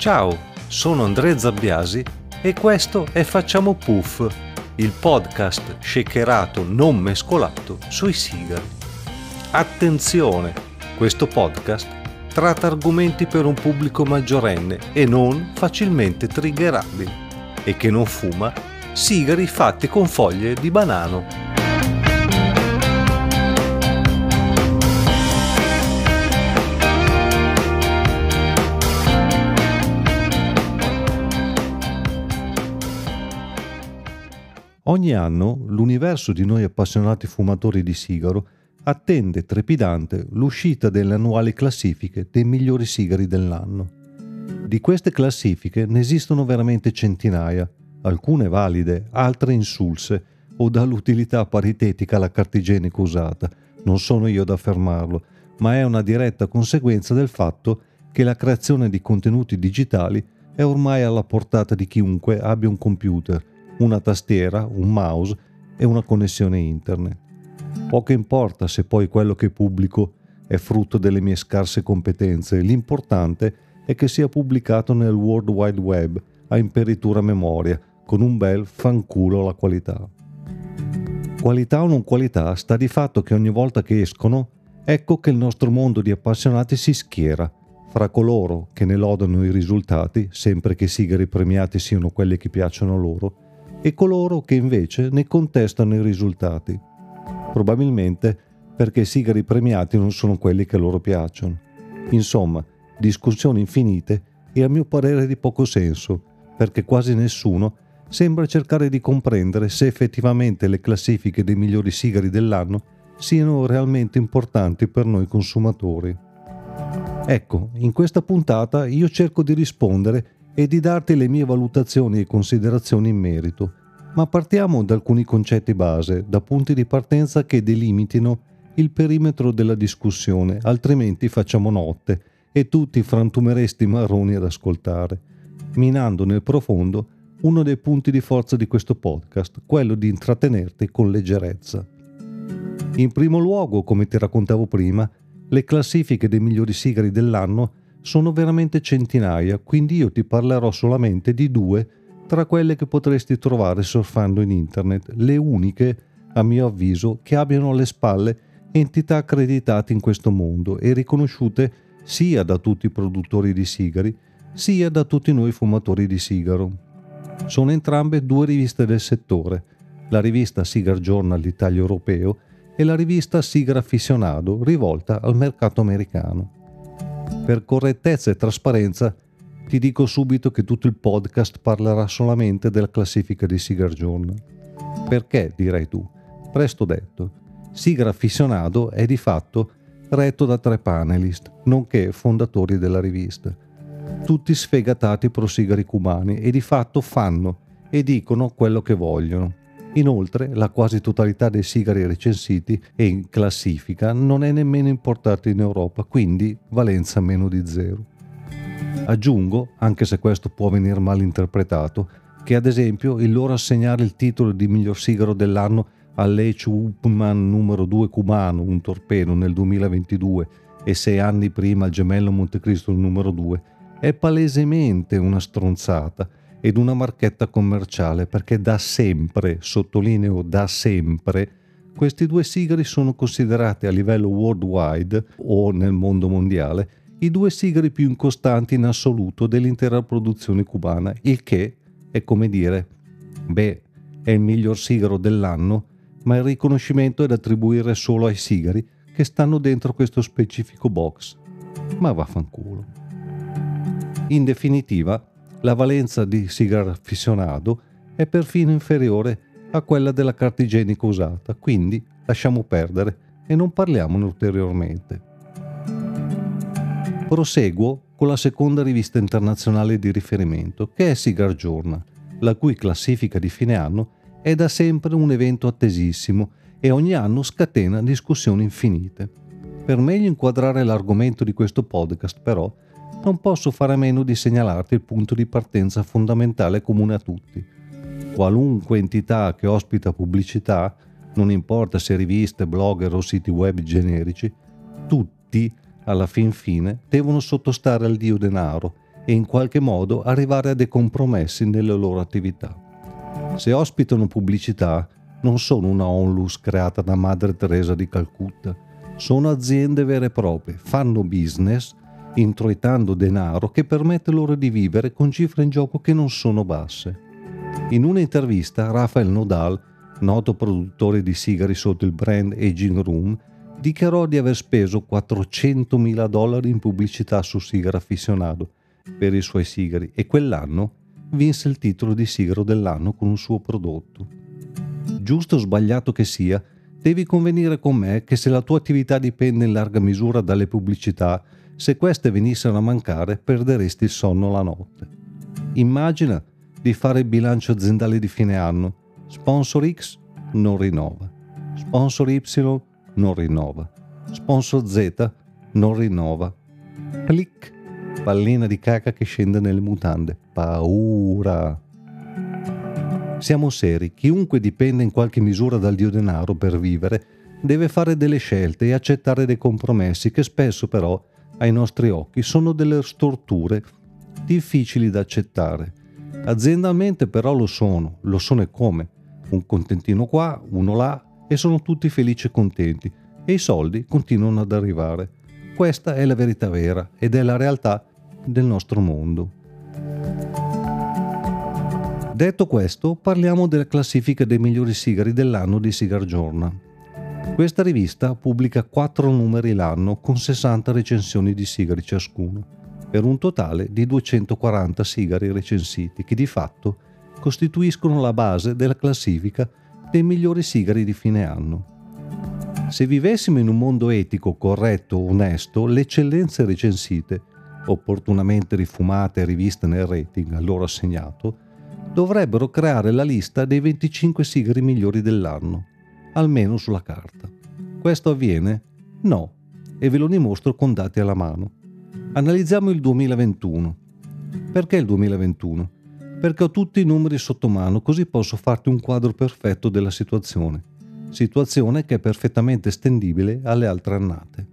Ciao, sono Andrea Zabbiasi e questo è Facciamo Puff, il podcast shakerato non mescolato sui sigari. Attenzione, questo podcast tratta argomenti per un pubblico maggiorenne e non facilmente triggerabili e che non fuma sigari fatti con foglie di banano. Ogni anno l'universo di noi appassionati fumatori di sigaro attende trepidante l'uscita delle annuali classifiche dei migliori sigari dell'anno. Di queste classifiche ne esistono veramente centinaia, alcune valide, altre insulse o dall'utilità paritetica alla cartigenica usata. Non sono io ad affermarlo, ma è una diretta conseguenza del fatto che la creazione di contenuti digitali è ormai alla portata di chiunque abbia un computer una tastiera, un mouse e una connessione internet. Poco importa se poi quello che pubblico è frutto delle mie scarse competenze, l'importante è che sia pubblicato nel World Wide Web a imperitura memoria, con un bel fanculo alla qualità. Qualità o non qualità sta di fatto che ogni volta che escono, ecco che il nostro mondo di appassionati si schiera fra coloro che ne lodano i risultati, sempre che i sigari premiati siano quelli che piacciono loro, e coloro che invece ne contestano i risultati. Probabilmente perché i sigari premiati non sono quelli che loro piacciono. Insomma, discussioni infinite e a mio parere di poco senso, perché quasi nessuno sembra cercare di comprendere se effettivamente le classifiche dei migliori sigari dell'anno siano realmente importanti per noi consumatori. Ecco, in questa puntata io cerco di rispondere e di darti le mie valutazioni e considerazioni in merito, ma partiamo da alcuni concetti base, da punti di partenza che delimitino il perimetro della discussione, altrimenti facciamo notte e tutti frantumeresti marroni ad ascoltare, minando nel profondo uno dei punti di forza di questo podcast, quello di intrattenerti con leggerezza. In primo luogo, come ti raccontavo prima, le classifiche dei migliori sigari dell'anno sono veramente centinaia, quindi io ti parlerò solamente di due tra quelle che potresti trovare surfando in internet, le uniche, a mio avviso, che abbiano alle spalle entità accreditate in questo mondo e riconosciute sia da tutti i produttori di sigari, sia da tutti noi fumatori di sigaro. Sono entrambe due riviste del settore, la rivista Cigar Journal Italia Europeo e la rivista Cigar Aficionado rivolta al mercato americano. Per correttezza e trasparenza ti dico subito che tutto il podcast parlerà solamente della classifica di Cigar Journal. Perché, direi tu? Presto detto, Cigar Aficionado è di fatto retto da tre panelist, nonché fondatori della rivista. Tutti sfegatati pro sigari cubani e di fatto fanno e dicono quello che vogliono. Inoltre, la quasi totalità dei sigari recensiti e in classifica non è nemmeno importata in Europa, quindi valenza meno di zero. Aggiungo, anche se questo può venire mal interpretato, che ad esempio il loro assegnare il titolo di miglior sigaro dell'anno all'H. Upman numero 2 cubano, un torpedo, nel 2022 e sei anni prima al gemello Montecristo numero 2, è palesemente una stronzata ed una marchetta commerciale perché da sempre, sottolineo da sempre, questi due sigari sono considerati a livello worldwide o nel mondo mondiale i due sigari più incostanti in assoluto dell'intera produzione cubana, il che è come dire, beh, è il miglior sigaro dell'anno, ma il riconoscimento è da attribuire solo ai sigari che stanno dentro questo specifico box. Ma vaffanculo. In definitiva, la valenza di Cigar Aficionado è perfino inferiore a quella della carta igienica usata, quindi lasciamo perdere e non parliamone ulteriormente. Proseguo con la seconda rivista internazionale di riferimento, che è Cigar Journal, la cui classifica di fine anno è da sempre un evento attesissimo e ogni anno scatena discussioni infinite. Per meglio inquadrare l'argomento di questo podcast, però, non posso fare a meno di segnalarti il punto di partenza fondamentale comune a tutti. Qualunque entità che ospita pubblicità, non importa se riviste, blogger o siti web generici, tutti, alla fin fine, devono sottostare al dio denaro e in qualche modo arrivare a dei compromessi nelle loro attività. Se ospitano pubblicità, non sono una onlus creata da Madre Teresa di Calcutta, sono aziende vere e proprie, fanno business introitando denaro che permette loro di vivere con cifre in gioco che non sono basse. In un'intervista Rafael Nodal, noto produttore di sigari sotto il brand Aging Room, dichiarò di aver speso 400.000 dollari in pubblicità su Sigaro Aficionado per i suoi sigari e quell'anno vinse il titolo di sigaro dell'anno con un suo prodotto. Giusto o sbagliato che sia, devi convenire con me che se la tua attività dipende in larga misura dalle pubblicità, se queste venissero a mancare perderesti il sonno la notte. Immagina di fare il bilancio aziendale di fine anno. Sponsor X non rinnova. Sponsor Y non rinnova. Sponsor Z non rinnova. Clic. Pallina di caca che scende nelle mutande. Paura. Siamo seri, chiunque dipende in qualche misura dal dio denaro per vivere deve fare delle scelte e accettare dei compromessi che spesso però ai nostri occhi sono delle storture difficili da accettare. Aziendalmente però lo sono, lo sono e come. Un contentino qua, uno là e sono tutti felici e contenti e i soldi continuano ad arrivare. Questa è la verità vera ed è la realtà del nostro mondo. Detto questo, parliamo della classifica dei migliori sigari dell'anno di Cigar Journal. Questa rivista pubblica 4 numeri l'anno con 60 recensioni di sigari ciascuno, per un totale di 240 sigari recensiti che di fatto costituiscono la base della classifica dei migliori sigari di fine anno. Se vivessimo in un mondo etico, corretto, onesto, le eccellenze recensite, opportunamente rifumate e riviste nel rating a loro assegnato, dovrebbero creare la lista dei 25 sigari migliori dell'anno almeno sulla carta. Questo avviene? No, e ve lo dimostro con dati alla mano. Analizziamo il 2021. Perché il 2021? Perché ho tutti i numeri sotto mano così posso farti un quadro perfetto della situazione. Situazione che è perfettamente estendibile alle altre annate.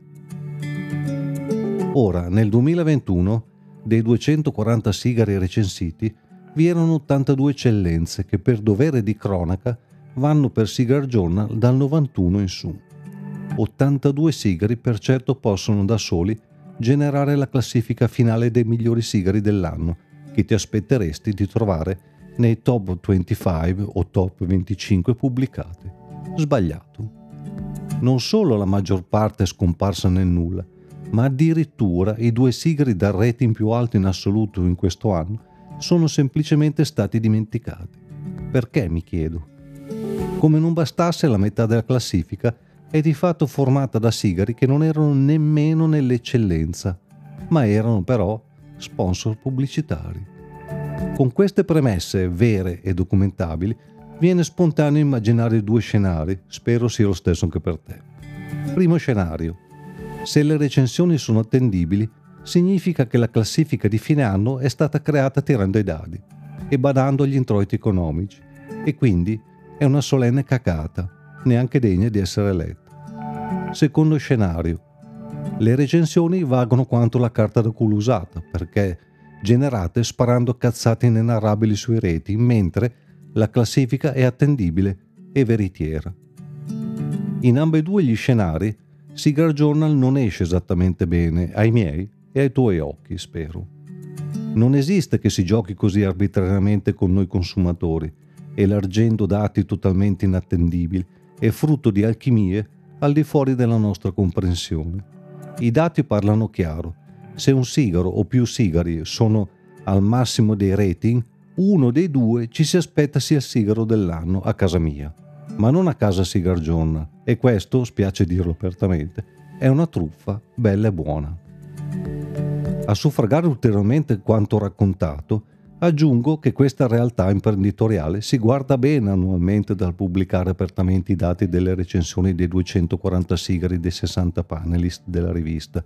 Ora, nel 2021, dei 240 sigari recensiti, vi erano 82 eccellenze che per dovere di cronaca vanno per Cigar Journal dal 91 in su. 82 sigari per certo possono da soli generare la classifica finale dei migliori sigari dell'anno che ti aspetteresti di trovare nei top 25 o top 25 pubblicati. Sbagliato. Non solo la maggior parte è scomparsa nel nulla, ma addirittura i due sigari dal rating più alto in assoluto in questo anno sono semplicemente stati dimenticati. Perché mi chiedo? Come non bastasse la metà della classifica è di fatto formata da sigari che non erano nemmeno nell'eccellenza, ma erano però sponsor pubblicitari. Con queste premesse vere e documentabili viene spontaneo immaginare due scenari, spero sia lo stesso anche per te. Primo scenario. Se le recensioni sono attendibili, significa che la classifica di fine anno è stata creata tirando i dadi e badando agli introiti economici e quindi è una solenne cacata, neanche degna di essere letta. Secondo scenario. Le recensioni valgono quanto la carta da culo usata, perché generate sparando cazzate inenarrabili sui reti, mentre la classifica è attendibile e veritiera. In ambedue gli scenari, Cigar Journal non esce esattamente bene ai miei e ai tuoi occhi, spero. Non esiste che si giochi così arbitrariamente con noi consumatori elargendo dati totalmente inattendibili e frutto di alchimie al di fuori della nostra comprensione. I dati parlano chiaro. Se un sigaro o più sigari sono al massimo dei rating, uno dei due ci si aspetta sia il sigaro dell'anno a casa mia, ma non a casa Cigar John. E questo, spiace dirlo apertamente, è una truffa bella e buona. A suffragare ulteriormente quanto raccontato, Aggiungo che questa realtà imprenditoriale si guarda bene annualmente dal pubblicare apertamente i dati delle recensioni dei 240 sigari dei 60 panelist della rivista,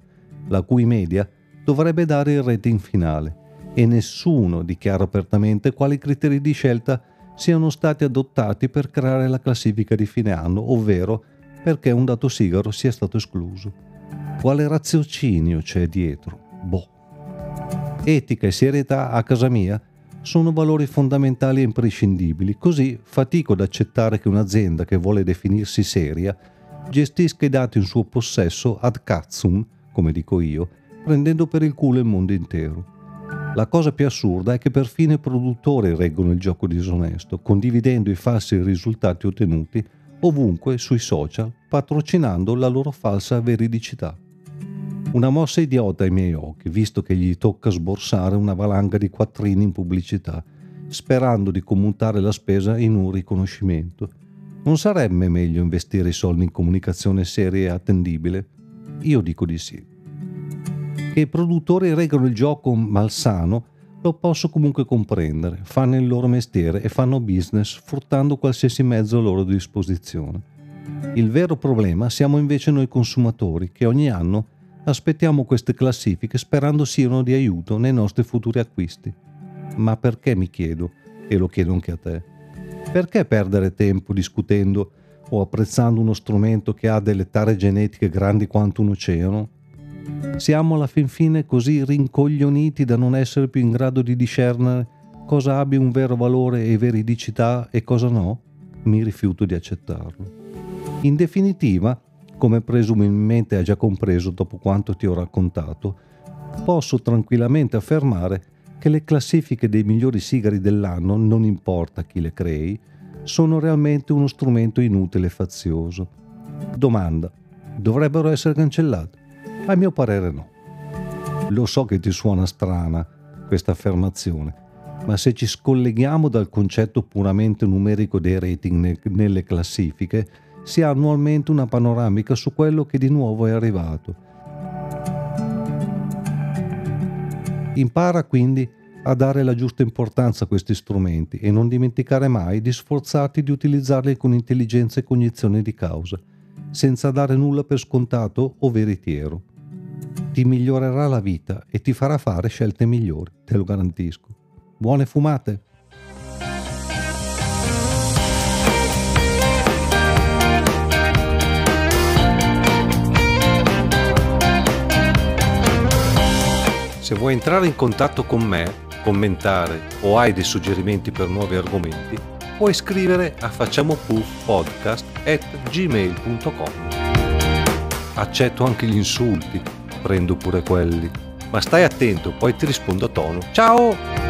la cui media dovrebbe dare il rating finale, e nessuno dichiara apertamente quali criteri di scelta siano stati adottati per creare la classifica di fine anno, ovvero perché un dato sigaro sia stato escluso. Quale raziocinio c'è dietro? Boh. Etica e serietà a casa mia sono valori fondamentali e imprescindibili, così fatico ad accettare che un'azienda che vuole definirsi seria gestisca i dati in suo possesso ad cazzum, come dico io, prendendo per il culo il mondo intero. La cosa più assurda è che perfino i produttori reggono il gioco disonesto, condividendo i falsi risultati ottenuti ovunque sui social, patrocinando la loro falsa veridicità. Una mossa idiota ai miei occhi, visto che gli tocca sborsare una valanga di quattrini in pubblicità, sperando di commutare la spesa in un riconoscimento. Non sarebbe meglio investire i soldi in comunicazione seria e attendibile? Io dico di sì. Che i produttori regano il gioco malsano lo posso comunque comprendere, fanno il loro mestiere e fanno business sfruttando qualsiasi mezzo a loro disposizione. Il vero problema siamo invece noi consumatori che ogni anno aspettiamo queste classifiche sperando siano di aiuto nei nostri futuri acquisti. Ma perché mi chiedo, e lo chiedo anche a te, perché perdere tempo discutendo o apprezzando uno strumento che ha delle tare genetiche grandi quanto un oceano? Siamo alla fin fine così rincoglioniti da non essere più in grado di discernere cosa abbia un vero valore e veridicità e cosa no? Mi rifiuto di accettarlo. In definitiva, come presumibilmente hai già compreso dopo quanto ti ho raccontato, posso tranquillamente affermare che le classifiche dei migliori sigari dell'anno, non importa chi le crei, sono realmente uno strumento inutile e fazioso. Domanda, dovrebbero essere cancellate? A mio parere no. Lo so che ti suona strana questa affermazione, ma se ci scolleghiamo dal concetto puramente numerico dei rating nelle classifiche, si ha annualmente una panoramica su quello che di nuovo è arrivato. Impara quindi a dare la giusta importanza a questi strumenti e non dimenticare mai di sforzarti di utilizzarli con intelligenza e cognizione di causa, senza dare nulla per scontato o veritiero. Ti migliorerà la vita e ti farà fare scelte migliori, te lo garantisco. Buone fumate! Se vuoi entrare in contatto con me, commentare o hai dei suggerimenti per nuovi argomenti, puoi scrivere a facciamopuffpodcast.gmail.com Accetto anche gli insulti, prendo pure quelli. Ma stai attento, poi ti rispondo a tono. Ciao!